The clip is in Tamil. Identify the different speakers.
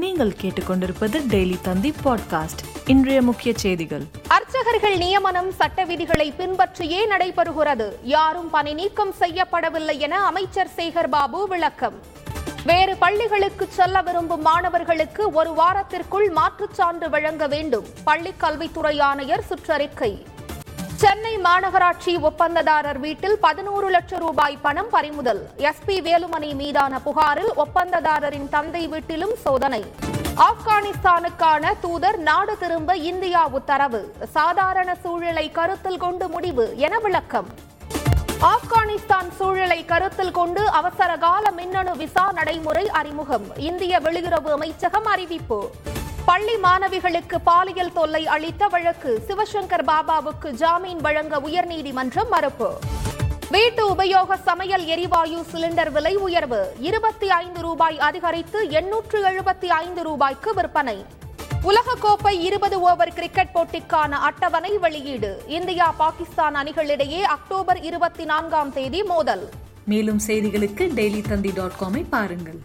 Speaker 1: நீங்கள் கேட்டுக்கொண்டிருப்பது டெய்லி தந்தி பாட்காஸ்ட் இன்றைய முக்கிய செய்திகள் அர்ச்சகர்கள் நியமனம் சட்ட விதிகளை பின்பற்றியே நடைபெறுகிறது யாரும் பணி நீக்கம் செய்யப்படவில்லை என அமைச்சர் சேகர் பாபு விளக்கம் வேறு பள்ளிகளுக்கு செல்ல விரும்பும் மாணவர்களுக்கு ஒரு வாரத்திற்குள் மாற்றுச் சான்று வழங்க வேண்டும் பள்ளிக் கல்வித்துறை ஆணையர் சுற்றறிக்கை சென்னை மாநகராட்சி ஒப்பந்ததாரர் வீட்டில் பதினோரு லட்சம் ரூபாய் பணம் பறிமுதல் எஸ்பி வேலுமணி மீதான புகாரில் ஒப்பந்ததாரரின் தந்தை வீட்டிலும் சோதனை ஆப்கானிஸ்தானுக்கான தூதர் நாடு திரும்ப இந்தியா உத்தரவு சாதாரண சூழலை கருத்தில் கொண்டு முடிவு என விளக்கம் ஆப்கானிஸ்தான் சூழலை கருத்தில் கொண்டு அவசர கால மின்னணு விசா நடைமுறை அறிமுகம் இந்திய வெளியுறவு அமைச்சகம் அறிவிப்பு பள்ளி மாணவிகளுக்கு பாலியல் தொல்லை அளித்த வழக்கு சிவசங்கர் பாபாவுக்கு ஜாமீன் வழங்க உயர்நீதிமன்றம் மறுப்பு வீட்டு உபயோக சமையல் எரிவாயு சிலிண்டர் விலை உயர்வு இருபத்தி ஐந்து ரூபாய் அதிகரித்து எண்ணூற்று எழுபத்தி ஐந்து ரூபாய்க்கு விற்பனை உலகக்கோப்பை இருபது ஓவர் கிரிக்கெட் போட்டிக்கான அட்டவணை வெளியீடு இந்தியா பாகிஸ்தான் அணிகளிடையே அக்டோபர் இருபத்தி நான்காம் தேதி மோதல் மேலும் செய்திகளுக்கு டெய்லி தந்தி டாட் காமை பாருங்கள்